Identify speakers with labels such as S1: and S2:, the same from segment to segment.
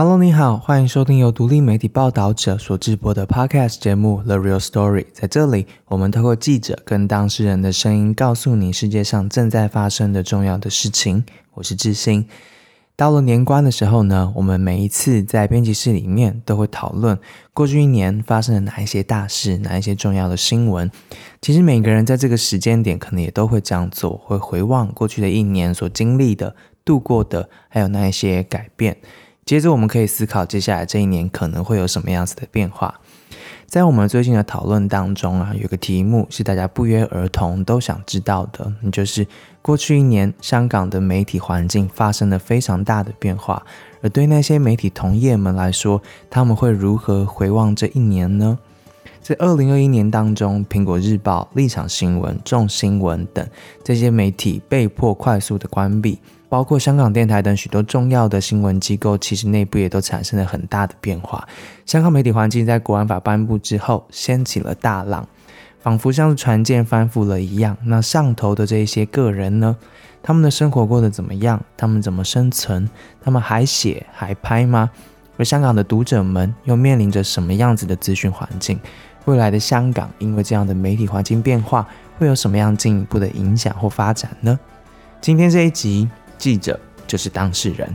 S1: Hello，你好，欢迎收听由独立媒体报道者所制播的 Podcast 节目《The Real Story》。在这里，我们透过记者跟当事人的声音，告诉你世界上正在发生的重要的事情。我是志兴。到了年关的时候呢，我们每一次在编辑室里面都会讨论过去一年发生了哪一些大事，哪一些重要的新闻。其实每个人在这个时间点，可能也都会这样做，会回望过去的一年所经历的、度过的，还有那一些改变。接着，我们可以思考接下来这一年可能会有什么样子的变化。在我们最近的讨论当中啊，有个题目是大家不约而同都想知道的，那就是过去一年香港的媒体环境发生了非常大的变化，而对那些媒体同业们来说，他们会如何回望这一年呢？在二零二一年当中，苹果日报、立场新闻、众新闻等这些媒体被迫快速的关闭。包括香港电台等许多重要的新闻机构，其实内部也都产生了很大的变化。香港媒体环境在国安法颁布之后掀起了大浪，仿佛像是船舰翻覆了一样。那上头的这一些个人呢，他们的生活过得怎么样？他们怎么生存？他们还写还拍吗？而香港的读者们又面临着什么样子的资讯环境？未来的香港因为这样的媒体环境变化，会有什么样进一步的影响或发展呢？今天这一集。记者就是当事人。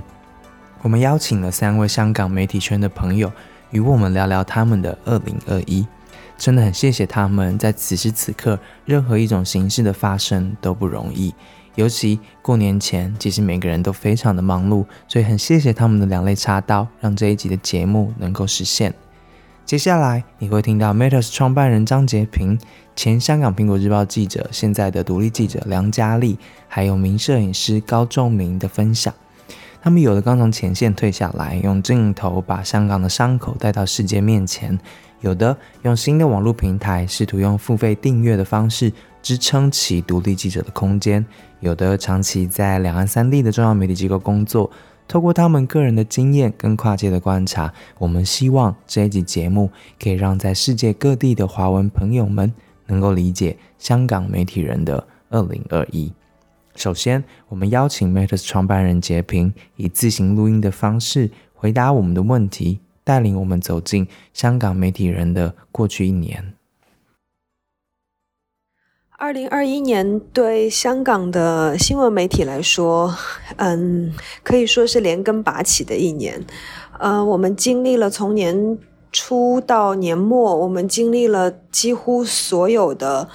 S1: 我们邀请了三位香港媒体圈的朋友，与我们聊聊他们的二零二一。真的很谢谢他们在此时此刻，任何一种形式的发生都不容易。尤其过年前，其实每个人都非常的忙碌，所以很谢谢他们的两肋插刀，让这一集的节目能够实现。接下来你会听到 Matters 创办人张杰平。前香港苹果日报记者，现在的独立记者梁嘉丽，还有名摄影师高仲明的分享。他们有的刚从前线退下来，用镜头把香港的伤口带到世界面前；有的用新的网络平台，试图用付费订阅的方式支撑起独立记者的空间；有的长期在两岸三地的重要媒体机构工作。透过他们个人的经验跟跨界的观察，我们希望这一集节目可以让在世界各地的华文朋友们。能够理解香港媒体人的二零二一。首先，我们邀请 Matters 创办人杰平以自行录音的方式回答我们的问题，带领我们走进香港媒体人的过去一年。
S2: 二零二一年对香港的新闻媒体来说，嗯，可以说是连根拔起的一年。呃，我们经历了从年。初到年末，我们经历了几乎所有的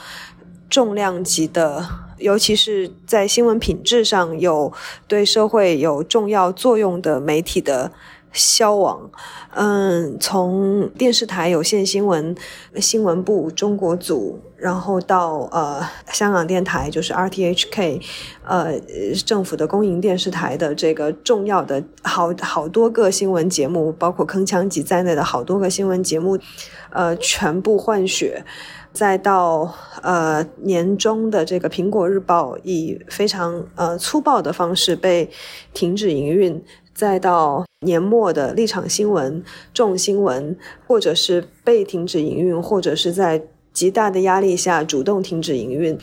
S2: 重量级的，尤其是在新闻品质上有对社会有重要作用的媒体的。消亡，嗯，从电视台有线新闻新闻部中国组，然后到呃香港电台，就是 RTHK，呃政府的公营电视台的这个重要的好好多个新闻节目，包括铿锵集在内的好多个新闻节目，呃全部换血，再到呃年终的这个苹果日报以非常呃粗暴的方式被停止营运。再到年末的立场新闻、重新闻，或者是被停止营运，或者是在极大的压力下主动停止营运，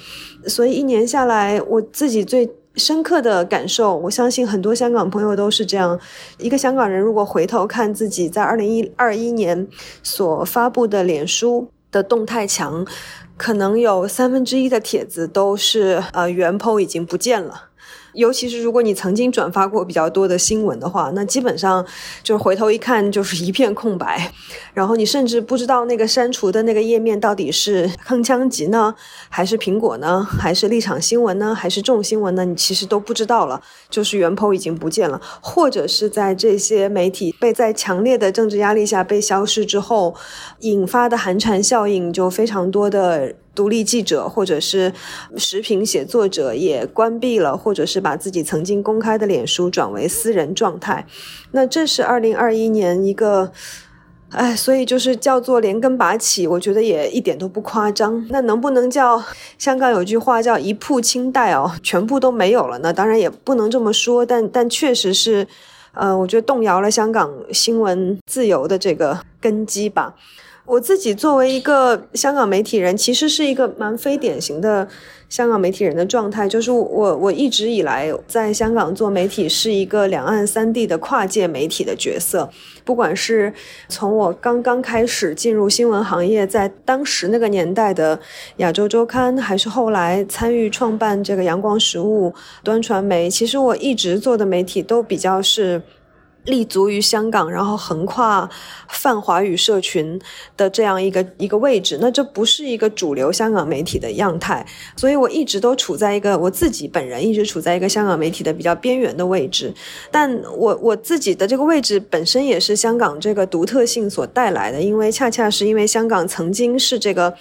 S2: 所以一年下来，我自己最深刻的感受，我相信很多香港朋友都是这样。一个香港人如果回头看自己在二零一二一年所发布的脸书的动态墙，可能有三分之一的帖子都是呃原 po 已经不见了。尤其是如果你曾经转发过比较多的新闻的话，那基本上就是回头一看就是一片空白，然后你甚至不知道那个删除的那个页面到底是铿锵集呢，还是苹果呢，还是立场新闻呢，还是众新闻呢？你其实都不知道了，就是原 po 已经不见了，或者是在这些媒体被在强烈的政治压力下被消失之后，引发的寒蝉效应就非常多的。独立记者或者是时评写作者也关闭了，或者是把自己曾经公开的脸书转为私人状态。那这是二零二一年一个，哎，所以就是叫做连根拔起，我觉得也一点都不夸张。那能不能叫香港有句话叫一铺清代哦，全部都没有了呢？当然也不能这么说，但但确实是，呃，我觉得动摇了香港新闻自由的这个根基吧。我自己作为一个香港媒体人，其实是一个蛮非典型的香港媒体人的状态。就是我我一直以来在香港做媒体，是一个两岸三地的跨界媒体的角色。不管是从我刚刚开始进入新闻行业，在当时那个年代的《亚洲周刊》，还是后来参与创办这个阳光实务端传媒，其实我一直做的媒体都比较是。立足于香港，然后横跨泛华语社群的这样一个一个位置，那这不是一个主流香港媒体的样态，所以我一直都处在一个我自己本人一直处在一个香港媒体的比较边缘的位置，但我我自己的这个位置本身也是香港这个独特性所带来的，因为恰恰是因为香港曾经是这个。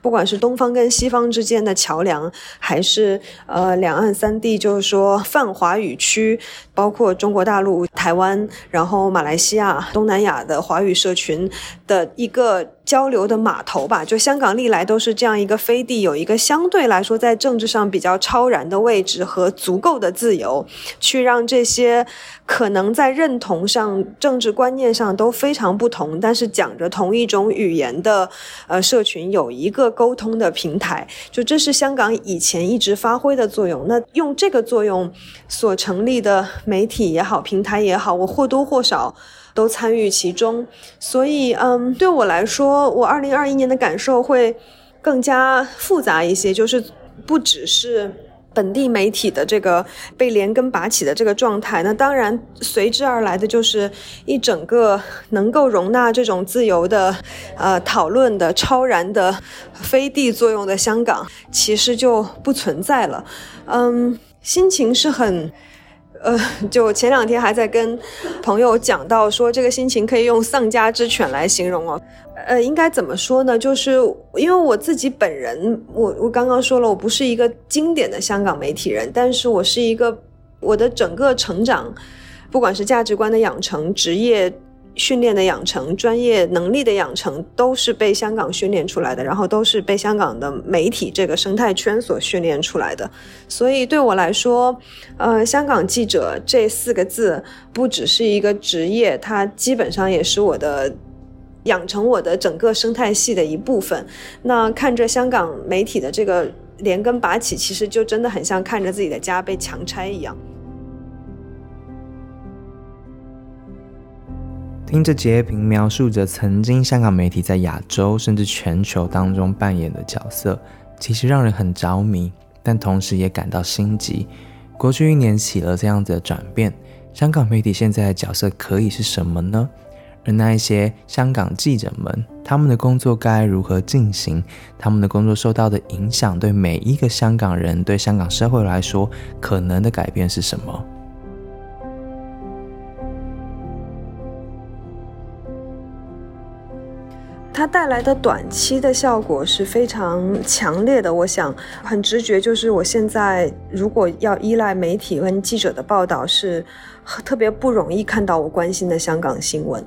S2: 不管是东方跟西方之间的桥梁，还是呃两岸三地，就是说泛华语区，包括中国大陆、台湾，然后马来西亚、东南亚的华语社群的一个。交流的码头吧，就香港历来都是这样一个飞地，有一个相对来说在政治上比较超然的位置和足够的自由，去让这些可能在认同上、政治观念上都非常不同，但是讲着同一种语言的呃社群有一个沟通的平台。就这是香港以前一直发挥的作用。那用这个作用所成立的媒体也好，平台也好，我或多或少。都参与其中，所以，嗯，对我来说，我二零二一年的感受会更加复杂一些，就是不只是本地媒体的这个被连根拔起的这个状态，那当然随之而来的就是一整个能够容纳这种自由的、呃讨论的、超然的飞地作用的香港，其实就不存在了。嗯，心情是很。呃，就前两天还在跟朋友讲到说，这个心情可以用丧家之犬来形容哦。呃，应该怎么说呢？就是因为我自己本人，我我刚刚说了，我不是一个经典的香港媒体人，但是我是一个我的整个成长，不管是价值观的养成，职业。训练的养成、专业能力的养成，都是被香港训练出来的，然后都是被香港的媒体这个生态圈所训练出来的。所以对我来说，呃，香港记者这四个字不只是一个职业，它基本上也是我的养成我的整个生态系的一部分。那看着香港媒体的这个连根拔起，其实就真的很像看着自己的家被强拆一样。
S1: 听着截屏描述着曾经香港媒体在亚洲甚至全球当中扮演的角色，其实让人很着迷，但同时也感到心急。过去一年起了这样子的转变，香港媒体现在的角色可以是什么呢？而那一些香港记者们，他们的工作该如何进行？他们的工作受到的影响，对每一个香港人，对香港社会来说，可能的改变是什么？
S2: 它带来的短期的效果是非常强烈的。我想很直觉，就是我现在如果要依赖媒体跟记者的报道，是特别不容易看到我关心的香港新闻。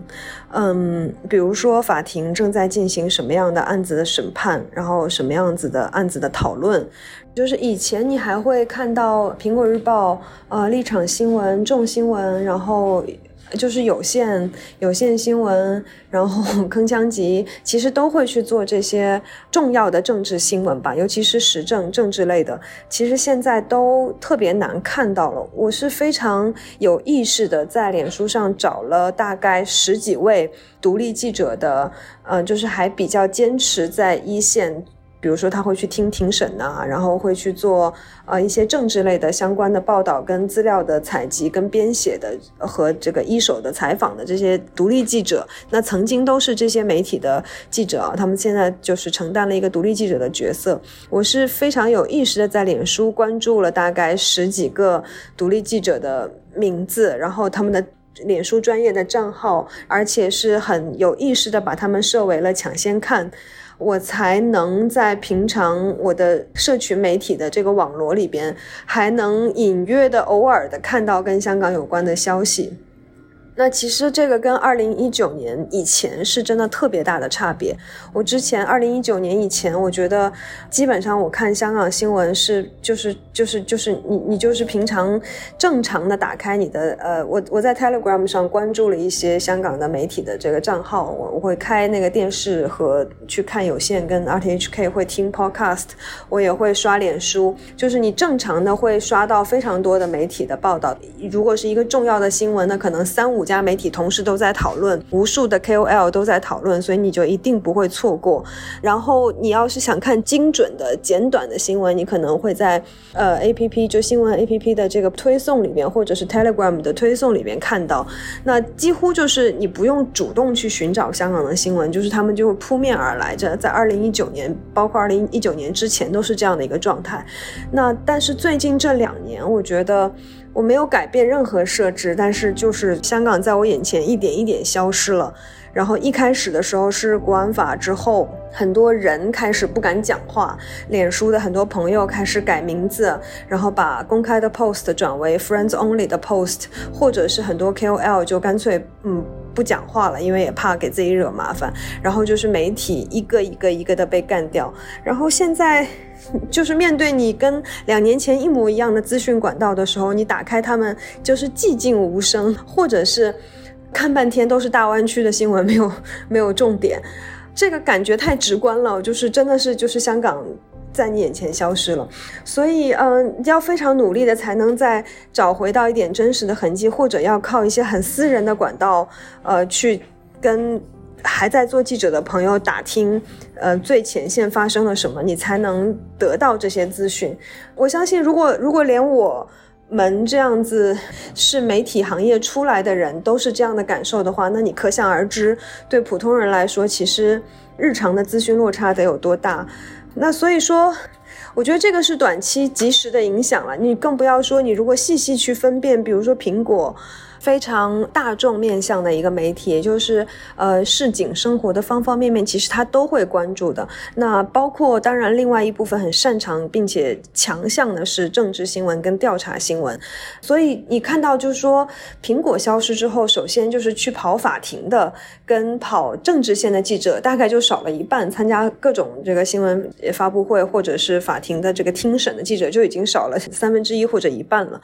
S2: 嗯，比如说法庭正在进行什么样的案子的审判，然后什么样子的案子的讨论，就是以前你还会看到《苹果日报》、呃立场新闻、众新闻，然后。就是有线有线新闻，然后 铿锵集，其实都会去做这些重要的政治新闻吧，尤其是时政政治类的，其实现在都特别难看到了。我是非常有意识的在脸书上找了大概十几位独立记者的，呃，就是还比较坚持在一线。比如说，他会去听庭审呐，然后会去做呃一些政治类的相关的报道、跟资料的采集、跟编写的和这个一手的采访的这些独立记者，那曾经都是这些媒体的记者，他们现在就是承担了一个独立记者的角色。我是非常有意识的在脸书关注了大概十几个独立记者的名字，然后他们的脸书专业的账号，而且是很有意识的把他们设为了抢先看。我才能在平常我的社群媒体的这个网络里边，还能隐约的、偶尔的看到跟香港有关的消息。那其实这个跟二零一九年以前是真的特别大的差别。我之前二零一九年以前，我觉得基本上我看香港新闻是就是就是就是你你就是平常正常的打开你的呃，我我在 Telegram 上关注了一些香港的媒体的这个账号，我我会开那个电视和去看有线跟 RTHK 会听 Podcast，我也会刷脸书，就是你正常的会刷到非常多的媒体的报道。如果是一个重要的新闻，那可能三五。家媒体同时都在讨论，无数的 KOL 都在讨论，所以你就一定不会错过。然后你要是想看精准的、简短的新闻，你可能会在呃 APP 就新闻 APP 的这个推送里面，或者是 Telegram 的推送里面看到。那几乎就是你不用主动去寻找香港的新闻，就是他们就会扑面而来。这在二零一九年，包括二零一九年之前都是这样的一个状态。那但是最近这两年，我觉得。我没有改变任何设置，但是就是香港在我眼前一点一点消失了。然后一开始的时候是国安法之后，很多人开始不敢讲话，脸书的很多朋友开始改名字，然后把公开的 post 转为 friends only 的 post，或者是很多 KOL 就干脆嗯不讲话了，因为也怕给自己惹麻烦。然后就是媒体一个一个一个的被干掉。然后现在。就是面对你跟两年前一模一样的资讯管道的时候，你打开它们就是寂静无声，或者是看半天都是大湾区的新闻，没有没有重点，这个感觉太直观了，就是真的是就是香港在你眼前消失了，所以嗯，要非常努力的才能再找回到一点真实的痕迹，或者要靠一些很私人的管道，呃，去跟。还在做记者的朋友打听，呃，最前线发生了什么，你才能得到这些资讯。我相信，如果如果连我们这样子是媒体行业出来的人都是这样的感受的话，那你可想而知，对普通人来说，其实日常的资讯落差得有多大。那所以说，我觉得这个是短期及时的影响了。你更不要说，你如果细细去分辨，比如说苹果。非常大众面向的一个媒体，也就是呃市井生活的方方面面，其实他都会关注的。那包括当然，另外一部分很擅长并且强项的是政治新闻跟调查新闻。所以你看到，就是说苹果消失之后，首先就是去跑法庭的跟跑政治线的记者，大概就少了一半。参加各种这个新闻发布会或者是法庭的这个听审的记者就已经少了三分之一或者一半了。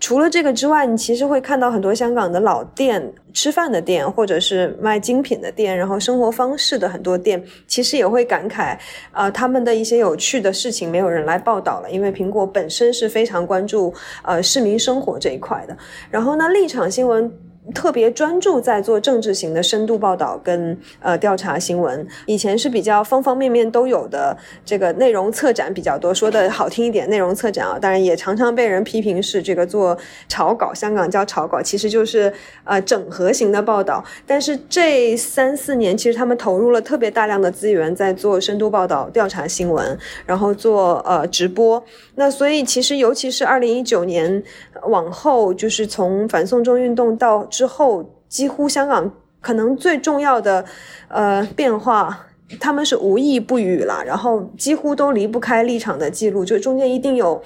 S2: 除了这个之外，你其实会看到很多香港的老店、吃饭的店，或者是卖精品的店，然后生活方式的很多店，其实也会感慨，啊，他们的一些有趣的事情没有人来报道了，因为苹果本身是非常关注呃市民生活这一块的。然后呢，立场新闻。特别专注在做政治型的深度报道跟呃调查新闻，以前是比较方方面面都有的这个内容策展比较多，说的好听一点，内容策展啊，当然也常常被人批评是这个做草稿，香港叫草稿，其实就是呃整合型的报道。但是这三四年，其实他们投入了特别大量的资源在做深度报道、调查新闻，然后做呃直播。那所以其实尤其是二零一九年往后，就是从反送中运动到。之后，几乎香港可能最重要的呃变化，他们是无意不语了，然后几乎都离不开立场的记录，就中间一定有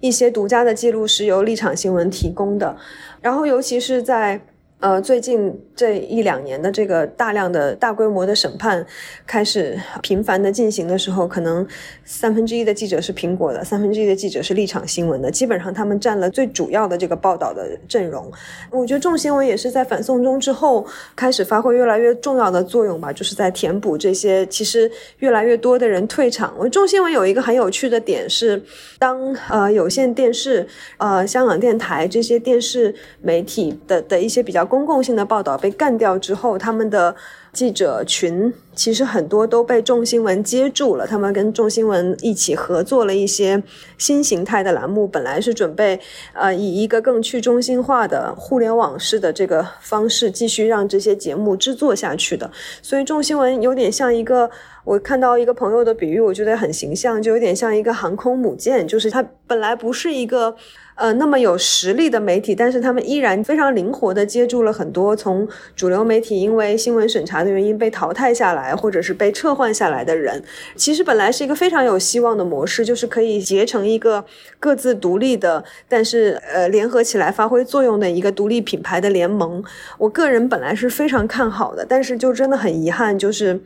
S2: 一些独家的记录是由立场新闻提供的，然后尤其是在。呃，最近这一两年的这个大量的大规模的审判开始频繁的进行的时候，可能三分之一的记者是苹果的，三分之一的记者是立场新闻的，基本上他们占了最主要的这个报道的阵容。我觉得众新闻也是在反送中之后开始发挥越来越重要的作用吧，就是在填补这些其实越来越多的人退场。我众新闻有一个很有趣的点是，当呃有线电视、呃香港电台这些电视媒体的的一些比较。公共性的报道被干掉之后，他们的记者群其实很多都被众新闻接住了。他们跟众新闻一起合作了一些新形态的栏目，本来是准备呃以一个更去中心化的互联网式的这个方式继续让这些节目制作下去的。所以众新闻有点像一个我看到一个朋友的比喻，我觉得很形象，就有点像一个航空母舰，就是它本来不是一个。呃，那么有实力的媒体，但是他们依然非常灵活地接住了很多从主流媒体因为新闻审查的原因被淘汰下来，或者是被撤换下来的人。其实本来是一个非常有希望的模式，就是可以结成一个各自独立的，但是呃联合起来发挥作用的一个独立品牌的联盟。我个人本来是非常看好的，但是就真的很遗憾，就是。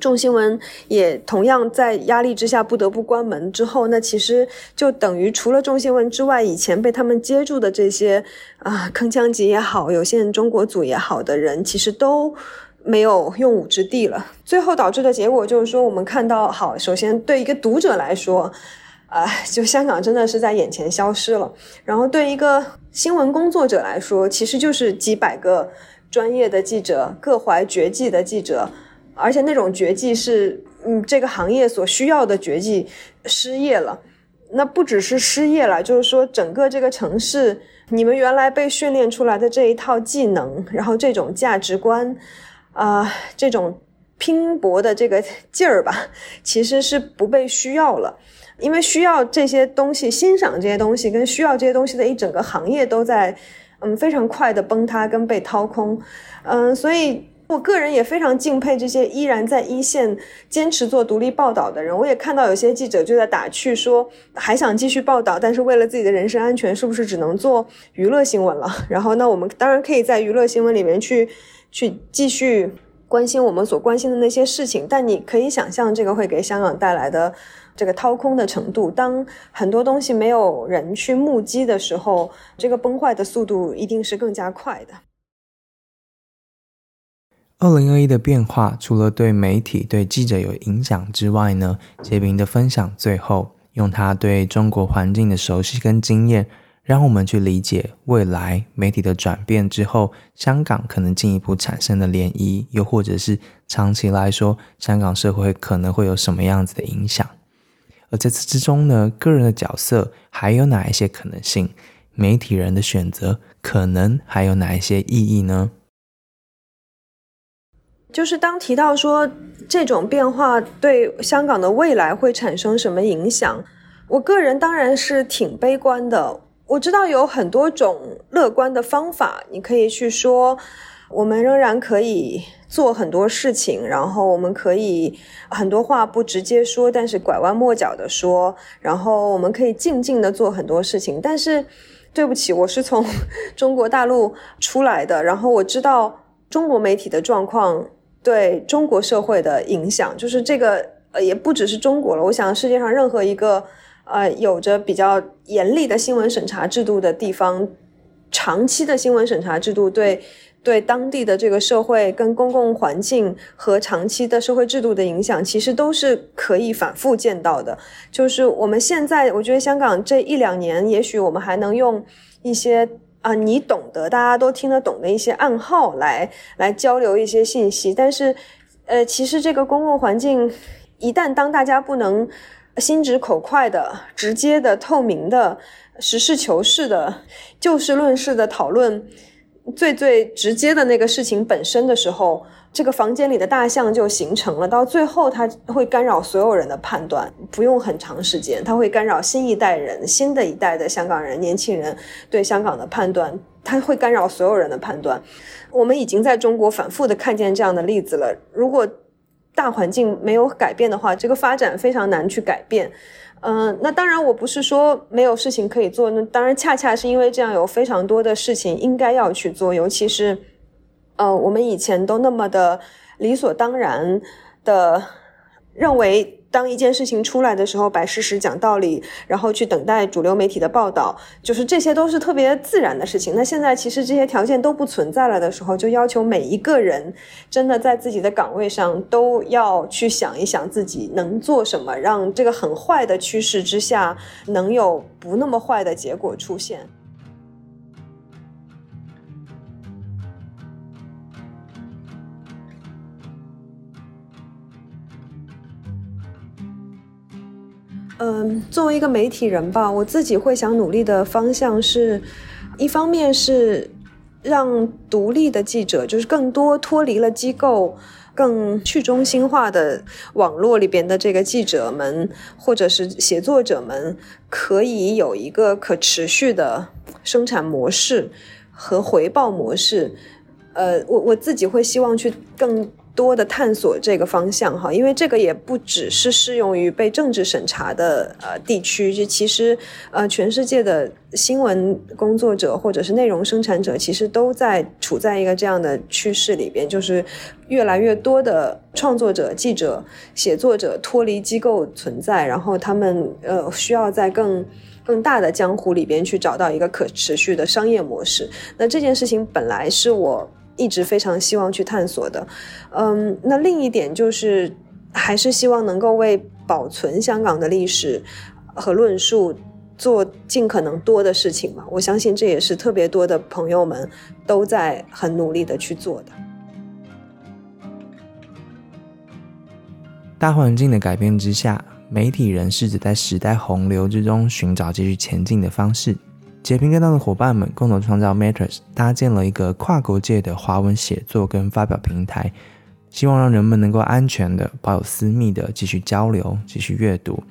S2: 众新闻也同样在压力之下不得不关门之后，那其实就等于除了众新闻之外，以前被他们接住的这些啊铿锵集也好，有线中国组也好的人，其实都没有用武之地了。最后导致的结果就是说，我们看到，好，首先对一个读者来说，啊，就香港真的是在眼前消失了。然后对一个新闻工作者来说，其实就是几百个专业的记者，各怀绝技的记者。而且那种绝技是，嗯，这个行业所需要的绝技，失业了，那不只是失业了，就是说整个这个城市，你们原来被训练出来的这一套技能，然后这种价值观，啊，这种拼搏的这个劲儿吧，其实是不被需要了，因为需要这些东西，欣赏这些东西，跟需要这些东西的一整个行业都在，嗯，非常快的崩塌跟被掏空，嗯，所以。我个人也非常敬佩这些依然在一线坚持做独立报道的人。我也看到有些记者就在打趣说，还想继续报道，但是为了自己的人身安全，是不是只能做娱乐新闻了？然后，那我们当然可以在娱乐新闻里面去去继续关心我们所关心的那些事情。但你可以想象，这个会给香港带来的这个掏空的程度。当很多东西没有人去目击的时候，这个崩坏的速度一定是更加快的。
S1: 二零二一的变化，除了对媒体、对记者有影响之外呢？杰平的分享最后用他对中国环境的熟悉跟经验，让我们去理解未来媒体的转变之后，香港可能进一步产生的涟漪，又或者是长期来说，香港社会可能会有什么样子的影响。而在此之中呢，个人的角色还有哪一些可能性？媒体人的选择可能还有哪一些意义呢？
S2: 就是当提到说这种变化对香港的未来会产生什么影响，我个人当然是挺悲观的。我知道有很多种乐观的方法，你可以去说，我们仍然可以做很多事情，然后我们可以很多话不直接说，但是拐弯抹角的说，然后我们可以静静的做很多事情。但是对不起，我是从 中国大陆出来的，然后我知道中国媒体的状况。对中国社会的影响，就是这个呃，也不只是中国了。我想世界上任何一个呃有着比较严厉的新闻审查制度的地方，长期的新闻审查制度对对当地的这个社会跟公共环境和长期的社会制度的影响，其实都是可以反复见到的。就是我们现在，我觉得香港这一两年，也许我们还能用一些。啊，你懂得，大家都听得懂的一些暗号来来交流一些信息，但是，呃，其实这个公共环境，一旦当大家不能心直口快的、直接的、透明的、实事求是的、就事论事的讨论最最直接的那个事情本身的时候。这个房间里的大象就形成了，到最后它会干扰所有人的判断，不用很长时间，它会干扰新一代人、新的一代的香港人、年轻人对香港的判断，它会干扰所有人的判断。我们已经在中国反复的看见这样的例子了。如果大环境没有改变的话，这个发展非常难去改变。嗯，那当然我不是说没有事情可以做，那当然恰恰是因为这样有非常多的事情应该要去做，尤其是。呃，我们以前都那么的理所当然的认为，当一件事情出来的时候，摆事实、讲道理，然后去等待主流媒体的报道，就是这些都是特别自然的事情。那现在其实这些条件都不存在了的时候，就要求每一个人真的在自己的岗位上都要去想一想自己能做什么，让这个很坏的趋势之下能有不那么坏的结果出现。嗯，作为一个媒体人吧，我自己会想努力的方向是，一方面是让独立的记者，就是更多脱离了机构、更去中心化的网络里边的这个记者们，或者是写作者们，可以有一个可持续的生产模式和回报模式。呃，我我自己会希望去更。多的探索这个方向哈，因为这个也不只是适用于被政治审查的呃地区，就其实呃全世界的新闻工作者或者是内容生产者，其实都在处在一个这样的趋势里边，就是越来越多的创作者、记者、写作者脱离机构存在，然后他们呃需要在更更大的江湖里边去找到一个可持续的商业模式。那这件事情本来是我。一直非常希望去探索的，嗯，那另一点就是，还是希望能够为保存香港的历史和论述做尽可能多的事情嘛。我相信这也是特别多的朋友们都在很努力的去做的。
S1: 大环境的改变之下，媒体人试着在时代洪流之中寻找继续前进的方式。截屏跟他的伙伴们共同创造 Matters，搭建了一个跨国界的华文写作跟发表平台，希望让人们能够安全的、保有私密的继续交流、继续阅读。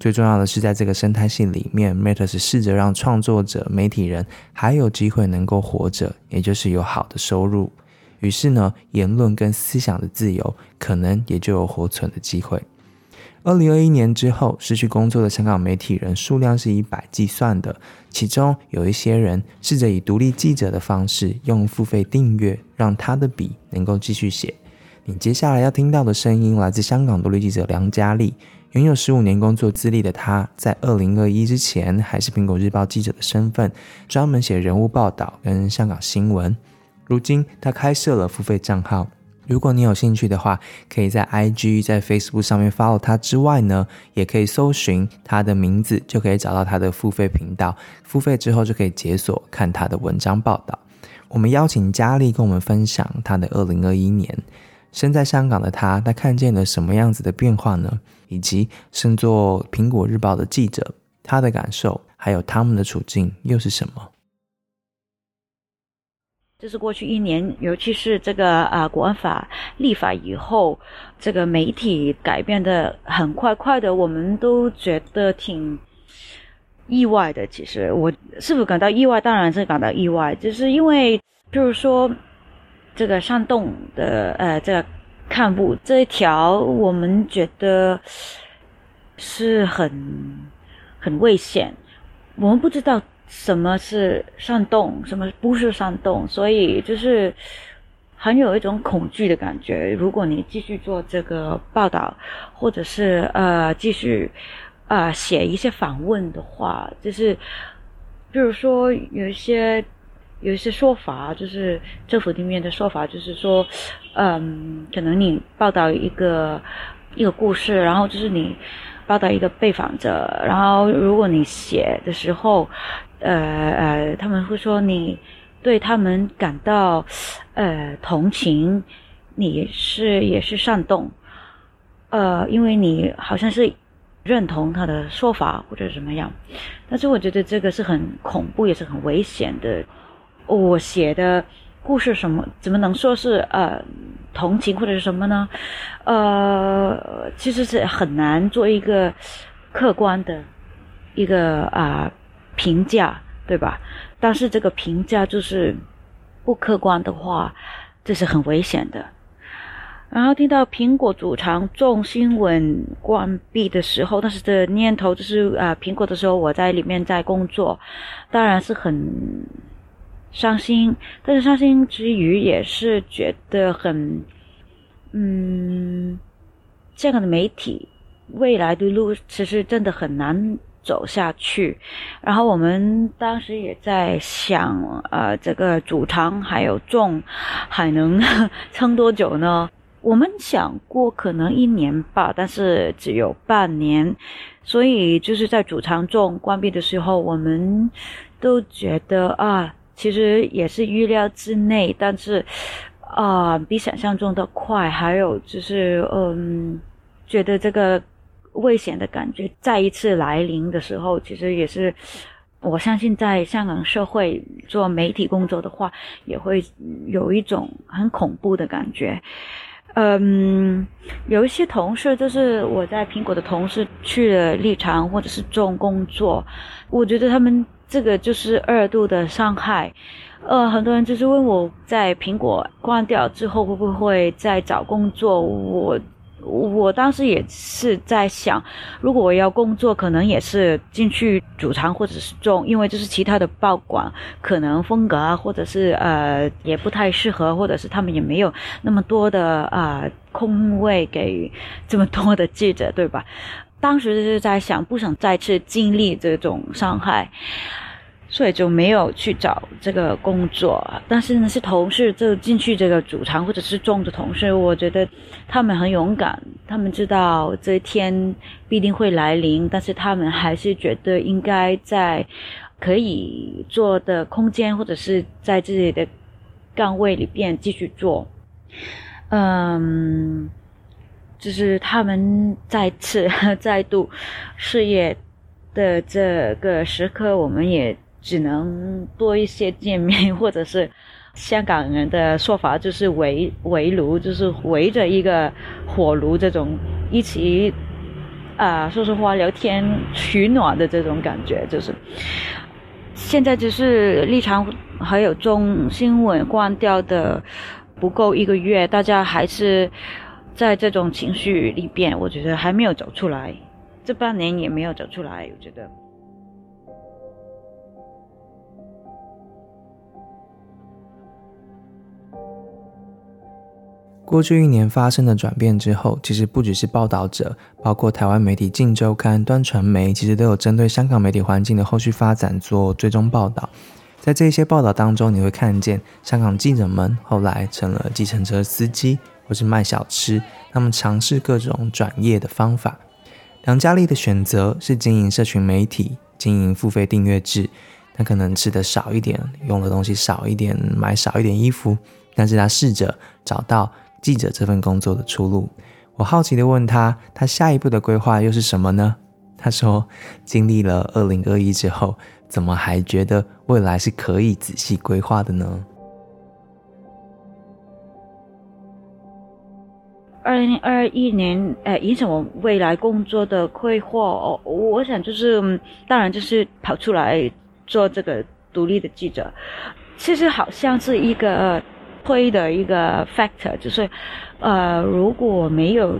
S1: 最重要的是，在这个生态系里面，Matters 试着让创作者、媒体人还有机会能够活着，也就是有好的收入。于是呢，言论跟思想的自由可能也就有活存的机会。二零二一年之后，失去工作的香港媒体人数量是以百计算的。其中有一些人试着以独立记者的方式，用付费订阅，让他的笔能够继续写。你接下来要听到的声音来自香港独立记者梁嘉丽。拥有十五年工作资历的他，在二零二一之前还是苹果日报记者的身份，专门写人物报道跟香港新闻。如今他开设了付费账号。如果你有兴趣的话，可以在 IG、在 Facebook 上面 follow 他之外呢，也可以搜寻他的名字，就可以找到他的付费频道。付费之后就可以解锁看他的文章报道。我们邀请佳丽跟我们分享他的二零二一年。身在香港的他，他看见了什么样子的变化呢？以及身做苹果日报的记者，他的感受，还有他们的处境又是什么？
S3: 就是过去一年，尤其是这个啊国安法立法以后，这个媒体改变的很快快的，我们都觉得挺意外的。其实我是否感到意外？当然是感到意外，就是因为，譬如说这个煽动的呃这个看部这一条，我们觉得是很很危险，我们不知道。什么是煽动，什么不是煽动？所以就是很有一种恐惧的感觉。如果你继续做这个报道，或者是呃继续呃写一些访问的话，就是比如说有一些有一些说法，就是政府里面的说法，就是说，嗯，可能你报道一个一个故事，然后就是你报道一个被访者，然后如果你写的时候。呃呃，他们会说你对他们感到呃同情，你是也是煽动，呃，因为你好像是认同他的说法或者怎么样，但是我觉得这个是很恐怖，也是很危险的。我写的故事什么怎么能说是呃同情或者是什么呢？呃，其实是很难做一个客观的一个啊。评价对吧？但是这个评价就是不客观的话，这是很危险的。然后听到苹果主场众新闻关闭的时候，但是这念头就是啊，苹果的时候我在里面在工作，当然是很伤心。但是伤心之余，也是觉得很嗯，这样的媒体未来的路其实真的很难。走下去，然后我们当时也在想，呃，这个主场还有众还能 撑多久呢？我们想过可能一年吧，但是只有半年，所以就是在主场众关闭的时候，我们都觉得啊，其实也是预料之内，但是啊，比想象中的快，还有就是嗯，觉得这个。危险的感觉再一次来临的时候，其实也是我相信在香港社会做媒体工作的话，也会有一种很恐怖的感觉。嗯，有一些同事，就是我在苹果的同事去了立场或者是做工作，我觉得他们这个就是二度的伤害。呃，很多人就是问我在苹果关掉之后会不会再找工作，我。我当时也是在想，如果我要工作，可能也是进去主场或者是中，因为就是其他的报馆可能风格啊，或者是呃也不太适合，或者是他们也没有那么多的啊空位给这么多的记者，对吧？当时就是在想，不想再次经历这种伤害。所以就没有去找这个工作，但是呢，是同事就进去这个主场或者是中的同事，我觉得他们很勇敢，他们知道这一天必定会来临，但是他们还是觉得应该在可以做的空间或者是在自己的岗位里边继续做，嗯，就是他们再次 再度事业的这个时刻，我们也。只能多一些见面，或者是香港人的说法就是围围炉，就是围着一个火炉这种一起啊说说话、聊天、取暖的这种感觉，就是现在只是立场还有中新闻关掉的不够一个月，大家还是在这种情绪里边，我觉得还没有走出来，这半年也没有走出来，我觉得。
S1: 过去一年发生的转变之后，其实不只是报道者，包括台湾媒体《镜周刊》、端传媒，其实都有针对香港媒体环境的后续发展做追踪报道。在这些报道当中，你会看见香港记者们后来成了计程车司机或是卖小吃，他们尝试各种转业的方法。梁嘉丽的选择是经营社群媒体，经营付费订阅制，他可能吃的少一点，用的东西少一点，买少一点衣服，但是他试着找到。记者这份工作的出路，我好奇的问他，他下一步的规划又是什么呢？他说，经历了二零二一之后，怎么还觉得未来是可以仔细规划的呢？
S3: 二零二一年，呃，影响我未来工作的规划，我想就是，当然就是跑出来做这个独立的记者，其实好像是一个。推的一个 factor 就是，呃，如果没有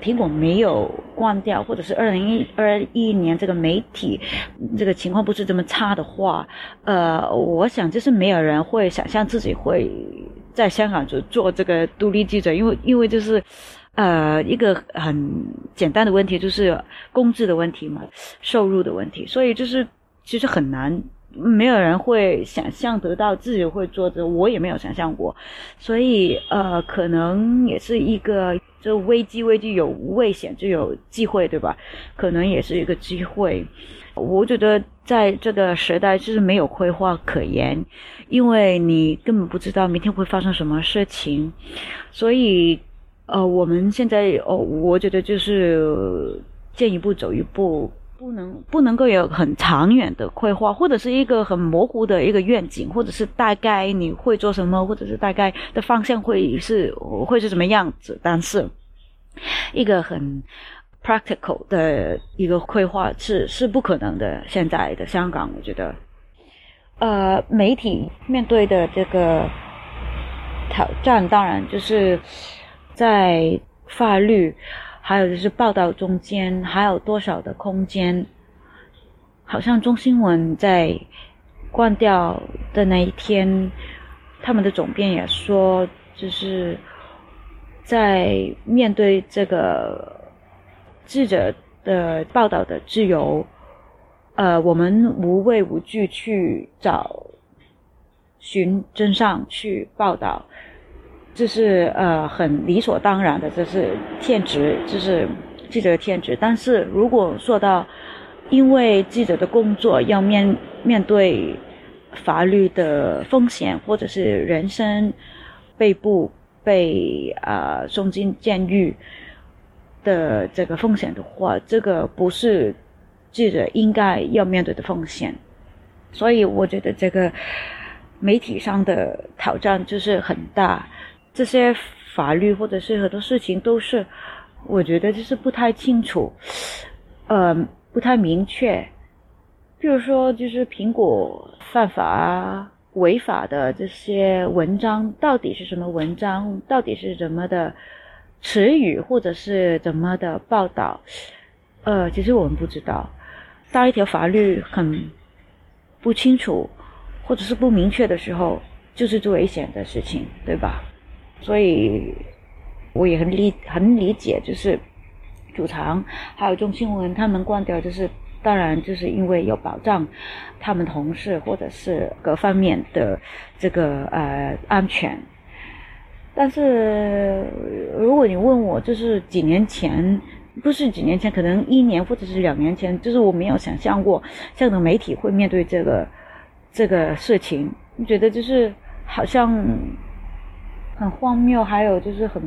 S3: 苹果没有关掉，或者是二零二一年这个媒体这个情况不是这么差的话，呃，我想就是没有人会想象自己会在香港做做这个独立记者，因为因为就是，呃，一个很简单的问题就是工资的问题嘛，收入的问题，所以就是其实很难。没有人会想象得到自己会做这，我也没有想象过，所以呃，可能也是一个，就危机危机有危险就有机会，对吧？可能也是一个机会。我觉得在这个时代就是没有规划可言，因为你根本不知道明天会发生什么事情，所以呃，我们现在哦，我觉得就是见一步走一步。不能不能够有很长远的规划，或者是一个很模糊的一个愿景，或者是大概你会做什么，或者是大概的方向会是会是什么样子。但是，一个很 practical 的一个规划是是不可能的。现在的香港，我觉得，呃，媒体面对的这个挑战，当然就是在法律。还有就是报道中间还有多少的空间？好像中新闻在关掉的那一天，他们的总编也说，就是在面对这个记者的报道的自由，呃，我们无畏无惧去找寻真相去报道。这是呃很理所当然的，这是天职，这是记者的天职。但是如果说到因为记者的工作要面面对法律的风险，或者是人身被捕、被啊送进监狱的这个风险的话，这个不是记者应该要面对的风险。所以我觉得这个媒体上的挑战就是很大。这些法律或者是很多事情都是，我觉得就是不太清楚，呃，不太明确。比如说，就是苹果犯法、违法的这些文章到底是什么文章？到底是怎么的词语，或者是怎么的报道？呃，其实我们不知道。当一条法律很不清楚，或者是不明确的时候，就是最危险的事情，对吧？所以我也很理很理解，就是主场还有中新闻他们关掉，就是当然就是因为有保障他们同事或者是各方面的这个呃安全。但是如果你问我，就是几年前，不是几年前，可能一年或者是两年前，就是我没有想象过这样的媒体会面对这个这个事情，觉得就是好像。很荒谬，还有就是很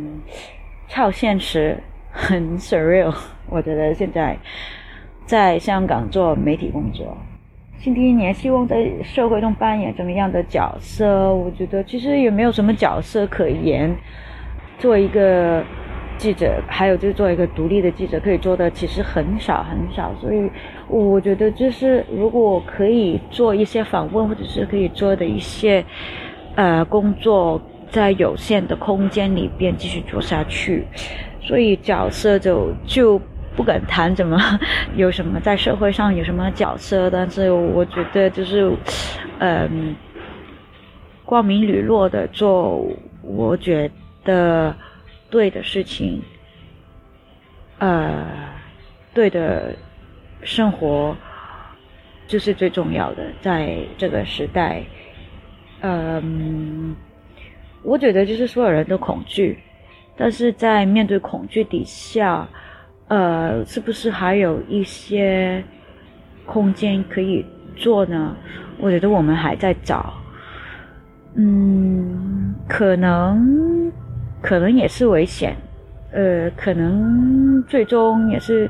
S3: 超现实，很 surreal。我觉得现在在香港做媒体工作，新的一年希望在社会中扮演什么样的角色？我觉得其实也没有什么角色可言。做一个记者，还有就是做一个独立的记者，可以做的其实很少很少。所以我觉得就是如果可以做一些访问，或者是可以做的一些呃工作。在有限的空间里边继续做下去，所以角色就就不敢谈怎么 有什么在社会上有什么角色，但是我觉得就是，嗯，光明磊落的做我觉得对的事情，呃，对的生活就是最重要的，在这个时代，嗯。我觉得就是所有人都恐惧，但是在面对恐惧底下，呃，是不是还有一些空间可以做呢？我觉得我们还在找，嗯，可能可能也是危险，呃，可能最终也是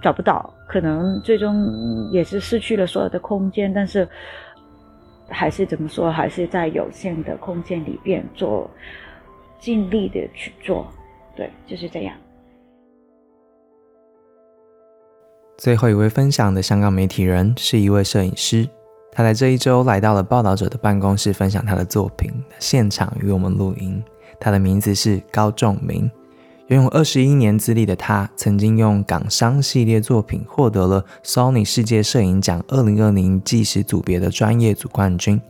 S3: 找不到，可能最终也是失去了所有的空间，但是。还是怎么说？还是在有限的空间里边做，尽力的去做，对，就是这样。
S1: 最后一位分享的香港媒体人是一位摄影师，他在这一周来到了报道者的办公室，分享他的作品，现场与我们录音。他的名字是高仲明。拥有二十一年资历的他，曾经用港商系列作品获得了 Sony 世界摄影奖二零二零纪实组别的专业组冠军。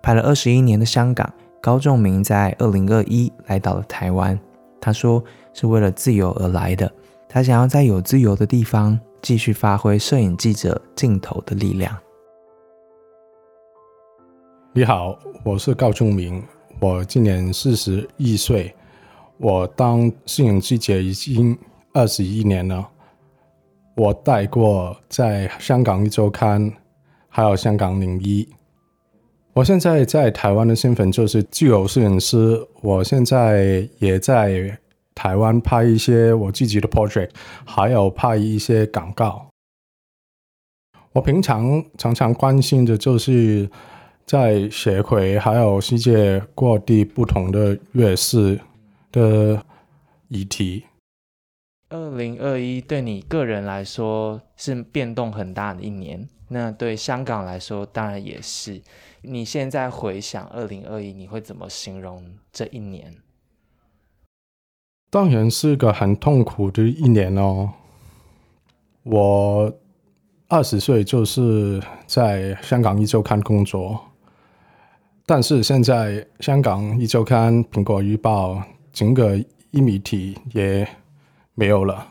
S1: 拍了二十一年的香港，高仲明在二零二一来到了台湾。他说是为了自由而来的，他想要在有自由的地方继续发挥摄影记者镜头的力量。
S4: 你好，我是高仲明，我今年四十一岁。我当摄影记者已经二十一年了，我带过在香港一周刊，还有香港零一。我现在在台湾的身份就是自由摄影师。我现在也在台湾拍一些我自己的 project，还有拍一些广告。我平常常常关心的就是在协会还有世界各地不同的乐事。的议题。
S1: 二零二一对你个人来说是变动很大的一年，那对香港来说当然也是。你现在回想二零二一，你会怎么形容这一年？
S4: 当然是个很痛苦的一年哦。我二十岁就是在香港一周刊工作，但是现在香港一周刊、苹果日报。整个一米体也没有了，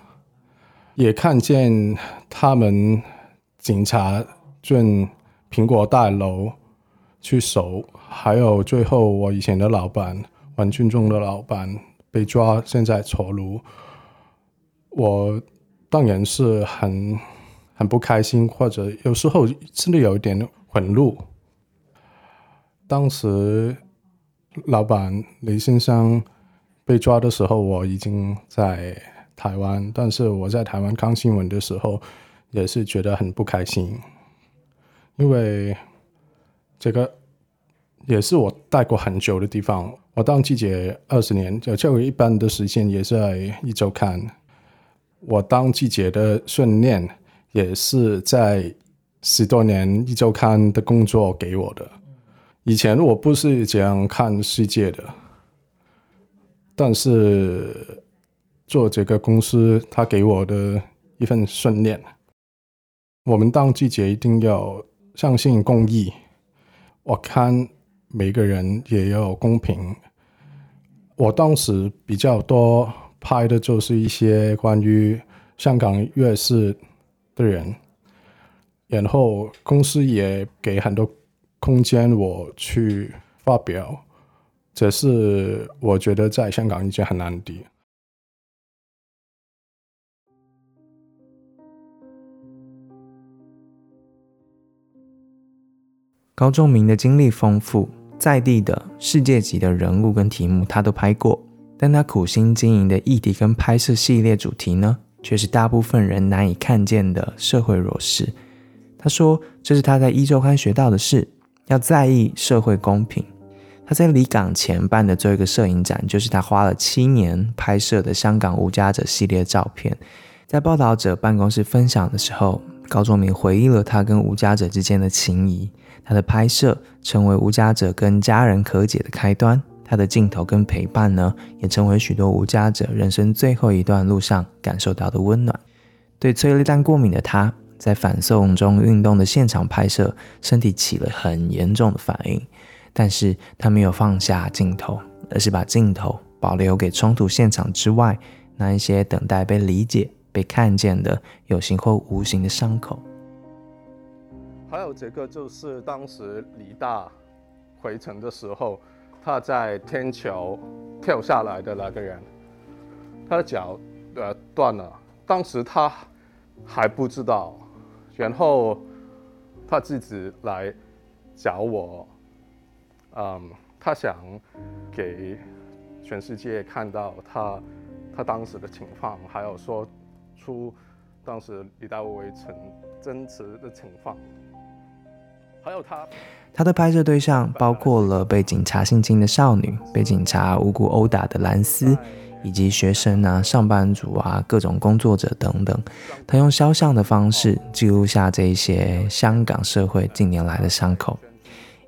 S4: 也看见他们警察进苹果大楼去守，还有最后我以前的老板王俊忠的老板被抓，现在坐牢。我当然是很很不开心，或者有时候真的有一点愤怒。当时老板雷先生。被抓的时候，我已经在台湾，但是我在台湾看新闻的时候，也是觉得很不开心，因为这个也是我待过很久的地方。我当记者二十年，就就一般的时间也是在一周刊。我当记者的训练也是在十多年一周刊的工作给我的。以前我不是这样看世界的，但是做这个公司，他给我的一份训练。我们当记者一定要相信公益，我看每个人也要公平。我当时比较多拍的就是一些关于香港乐事的人，然后公司也给很多。空间我去发表，这是我觉得在香港一件很难的。
S1: 高仲明的经历丰富，在地的世界级的人物跟题目他都拍过，但他苦心经营的议题跟拍摄系列主题呢，却是大部分人难以看见的社会弱势。他说，这是他在一周刊学到的事。要在意社会公平。他在离港前办的最后一个摄影展，就是他花了七年拍摄的香港无家者系列照片。在报道者办公室分享的时候，高仲明回忆了他跟无家者之间的情谊。他的拍摄成为无家者跟家人和解的开端。他的镜头跟陪伴呢，也成为许多无家者人生最后一段路上感受到的温暖。对催泪弹过敏的他。在反送中运动的现场拍摄，身体起了很严重的反应，但是他没有放下镜头，而是把镜头保留给冲突现场之外那一些等待被理解、被看见的有形或无形的伤口。
S4: 还有这个就是当时李大回城的时候，他在天桥跳下来的那个人，他的脚呃断了，当时他还不知道。然后他自己来找我，嗯，他想给全世界看到他他当时的情况，还有说出当时李大为曾真实的情况。还有他，
S1: 他的拍摄对象包括了被警察性侵的少女，被警察无故殴打的兰斯。以及学生啊、上班族啊、各种工作者等等，他用肖像的方式记录下这一些香港社会近年来的伤口。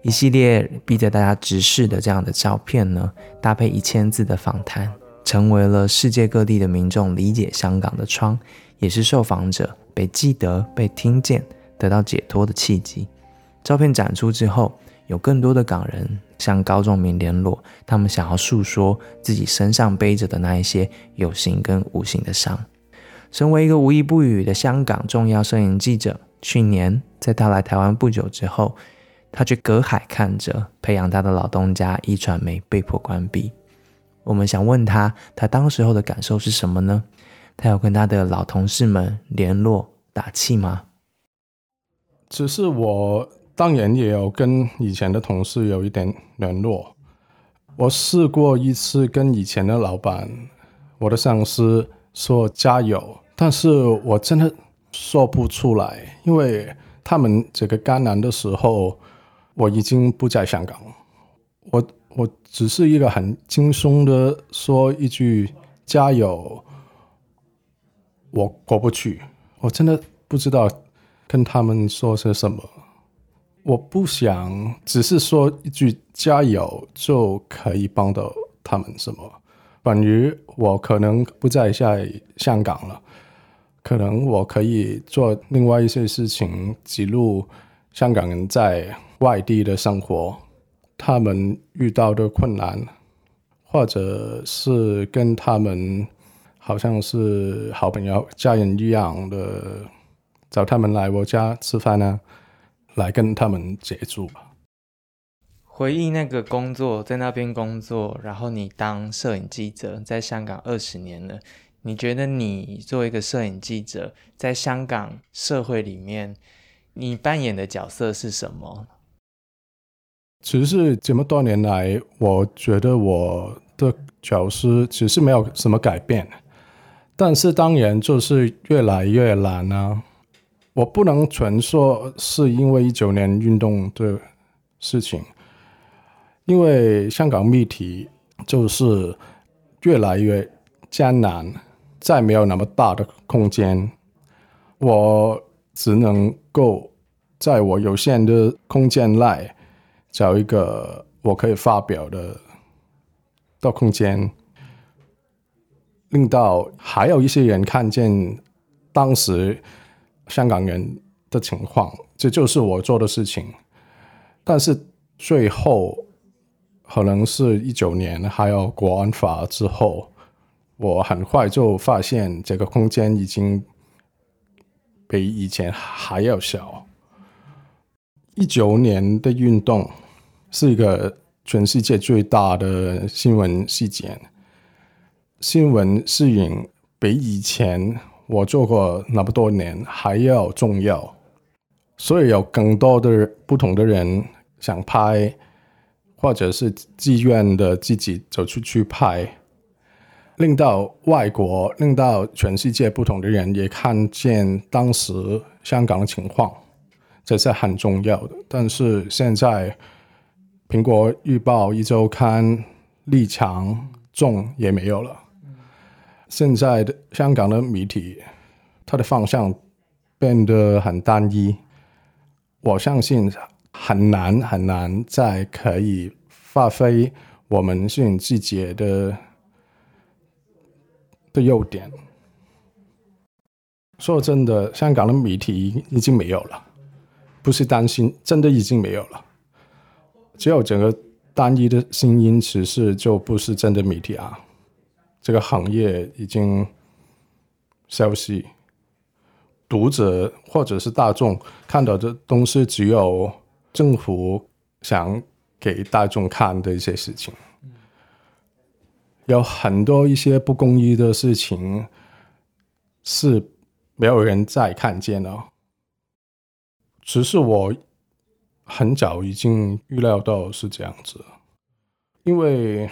S1: 一系列逼着大家直视的这样的照片呢，搭配一千字的访谈，成为了世界各地的民众理解香港的窗，也是受访者被记得、被听见、得到解脱的契机。照片展出之后。有更多的港人向高仲明联络，他们想要诉说自己身上背着的那一些有形跟无形的伤。身为一个无一不语的香港重要摄影记者，去年在他来台湾不久之后，他却隔海看着培养他的老东家一传媒被迫关闭。我们想问他，他当时候的感受是什么呢？他有跟他的老同事们联络打气吗？
S4: 只是我。当然也有跟以前的同事有一点联络。我试过一次跟以前的老板、我的上司说加油，但是我真的说不出来，因为他们这个艰难的时候，我已经不在香港了。我我只是一个很轻松的说一句加油，我过不去。我真的不知道跟他们说些什么。我不想只是说一句加油就可以帮到他们什么。关于我可能不再在香港了，可能我可以做另外一些事情，记录香港人在外地的生活，他们遇到的困难，或者是跟他们好像是好朋友、家人一样的，找他们来我家吃饭呢。来跟他们接触吧。
S1: 回忆那个工作，在那边工作，然后你当摄影记者，在香港二十年了。你觉得你作为一个摄影记者，在香港社会里面，你扮演的角色是什么？
S4: 其实这么多年来，我觉得我的角色其实没有什么改变，但是当然就是越来越难啊。我不能纯说是因为一九年运动的事情，因为香港议题就是越来越艰难，再没有那么大的空间，我只能够在我有限的空间内找一个我可以发表的的空间，令到还有一些人看见当时。香港人的情况，这就是我做的事情。但是最后，可能是一九年还有国安法之后，我很快就发现这个空间已经比以前还要小。一九年的运动是一个全世界最大的新闻事件，新闻摄影比以前。我做过那么多年，还要重要，所以有更多的不同的人想拍，或者是自愿的自己走出去拍，令到外国、令到全世界不同的人也看见当时香港的情况，这是很重要的。但是现在，苹果日报、一周刊、立场、众也没有了。现在的香港的媒体，它的方向变得很单一，我相信很难很难再可以发挥我们摄影季节的的优点。说真的，香港的媒体已经没有了，不是担心，真的已经没有了。只有整个单一的声音，其实就不是真的媒体啊。这个行业已经消息，读者或者是大众看到的东西，只有政府想给大众看的一些事情，有很多一些不公义的事情是没有人再看见了。只是我很早已经预料到是这样子，因为。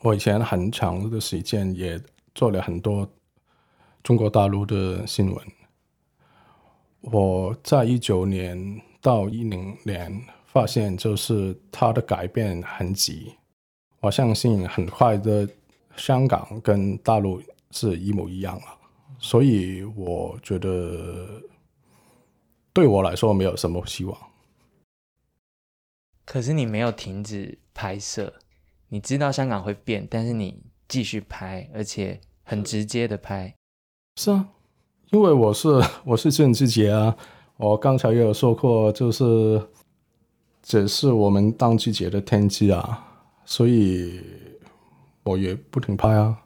S4: 我以前很长的时间也做了很多中国大陆的新闻。我在一九年到一零年发现，就是它的改变很急。我相信很快的，香港跟大陆是一模一样了。所以我觉得对我来说没有什么希望。
S1: 可是你没有停止拍摄。你知道香港会变，但是你继续拍，而且很直接的拍。
S4: 是啊，因为我是 我是郑志杰啊，我刚才也有说过，就是这是我们当季节的天气啊，所以我也不停拍啊。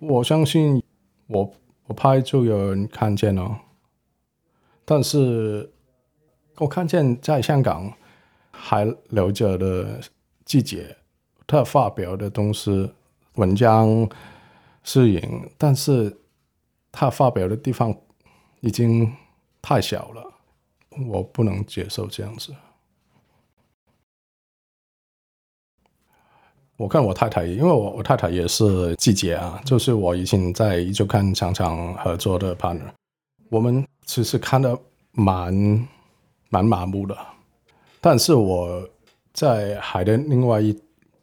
S4: 我相信我我拍就有人看见了，但是我看见在香港还留着的。季节，他发表的东西、文章、摄影，但是他发表的地方已经太小了，我不能接受这样子。我看我太太，因为我我太太也是季节啊，就是我以前在一周刊常常合作的 partner，我们其实看的蛮蛮麻木的，但是我。在海的另外一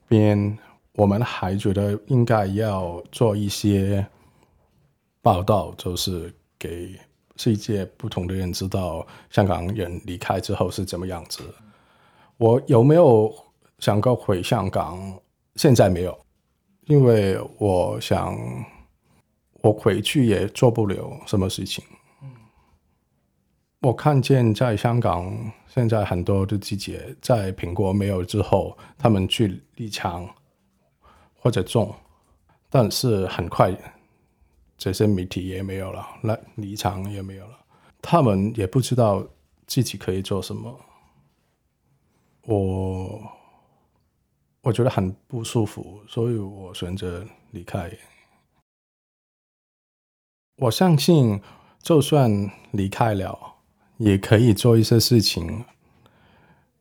S4: 边，我们还觉得应该要做一些报道，就是给世界不同的人知道香港人离开之后是怎么样子。我有没有想过回香港？现在没有，因为我想我回去也做不了什么事情。我看见在香港，现在很多的季节在苹果没有之后，他们去立场或者种，但是很快这些媒体也没有了，那立场也没有了，他们也不知道自己可以做什么。我我觉得很不舒服，所以我选择离开。我相信，就算离开了。也可以做一些事情，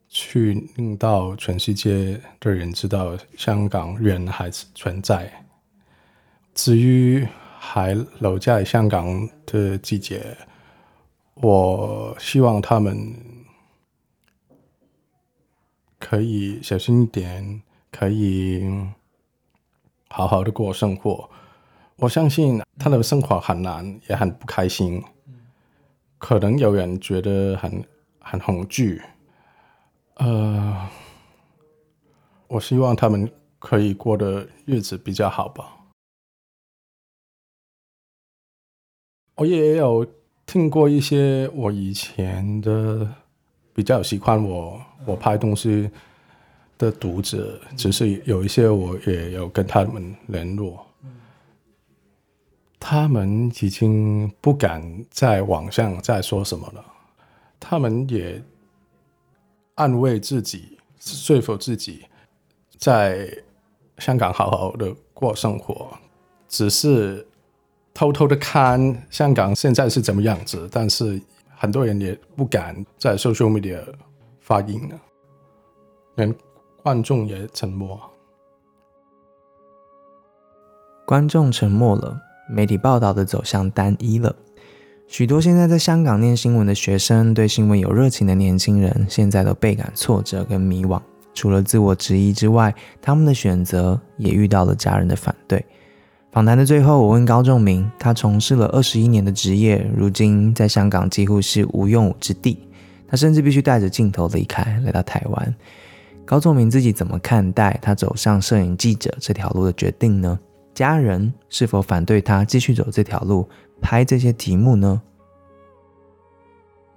S4: 去令到全世界的人知道香港人还存在。至于还留在香港的季节，我希望他们可以小心一点，可以好好的过生活。我相信他的生活很难，也很不开心。可能有人觉得很很恐惧。呃，我希望他们可以过的日子比较好吧。我也有听过一些我以前的比较喜欢我我拍东西的读者，只是有一些我也有跟他们联络，他们已经不敢在网上再说什么了，他们也安慰自己，说服自己，在香港好好的过生活，只是。偷偷的看香港现在是怎么样子，但是很多人也不敢在 social media 发音了，连观众也沉默。
S1: 观众沉默了，媒体报道的走向单一了。许多现在在香港念新闻的学生，对新闻有热情的年轻人，现在都倍感挫折跟迷惘。除了自我质疑之外，他们的选择也遇到了家人的反对。访谈的最后，我问高仲明，他从事了二十一年的职业，如今在香港几乎是无用武之地。他甚至必须带着镜头离开，来到台湾。高仲明自己怎么看待他走上摄影记者这条路的决定呢？家人是否反对他继续走这条路，拍这些题目呢？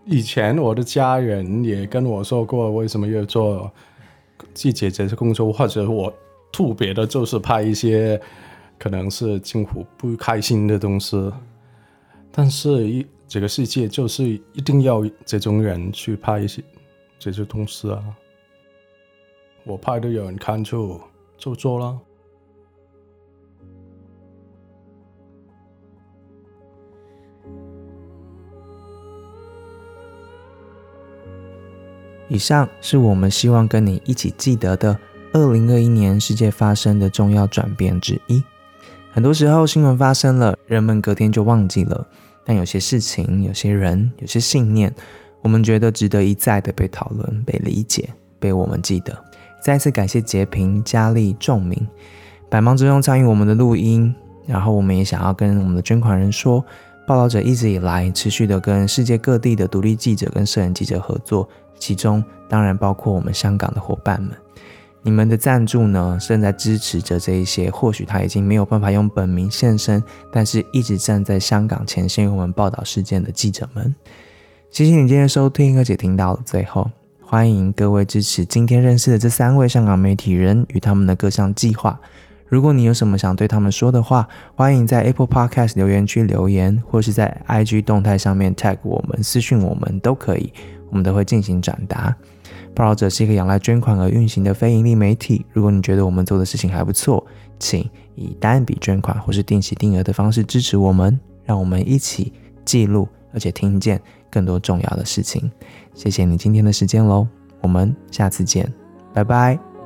S4: 以前我的家人也跟我说过，为什么要做记者这些工作，或者我特别的就是拍一些。可能是近乎不开心的东西，但是一这个世界就是一定要这种人去拍一些这些东西啊。我拍的有人看就就做了。
S1: 以上是我们希望跟你一起记得的二零二一年世界发生的重要转变之一。很多时候，新闻发生了，人们隔天就忘记了。但有些事情、有些人、有些信念，我们觉得值得一再的被讨论、被理解、被我们记得。再次感谢截屏、佳丽、仲明，百忙之中参与我们的录音。然后，我们也想要跟我们的捐款人说，报道者一直以来持续的跟世界各地的独立记者跟摄影记者合作，其中当然包括我们香港的伙伴们。你们的赞助呢，正在支持着这一些或许他已经没有办法用本名现身，但是一直站在香港前线为我们报道事件的记者们。谢谢你今天收听，而且听到了最后，欢迎各位支持今天认识的这三位香港媒体人与他们的各项计划。如果你有什么想对他们说的话，欢迎在 Apple Podcast 留言区留言，或是在 IG 动态上面 tag 我们、私讯我们都可以，我们都会进行转达。报道者是一个仰赖捐款而运行的非盈利媒体。如果你觉得我们做的事情还不错，请以单笔捐款或是定期定额的方式支持我们，让我们一起记录而且听见更多重要的事情。谢谢你今天的时间喽，我们下次见，拜拜。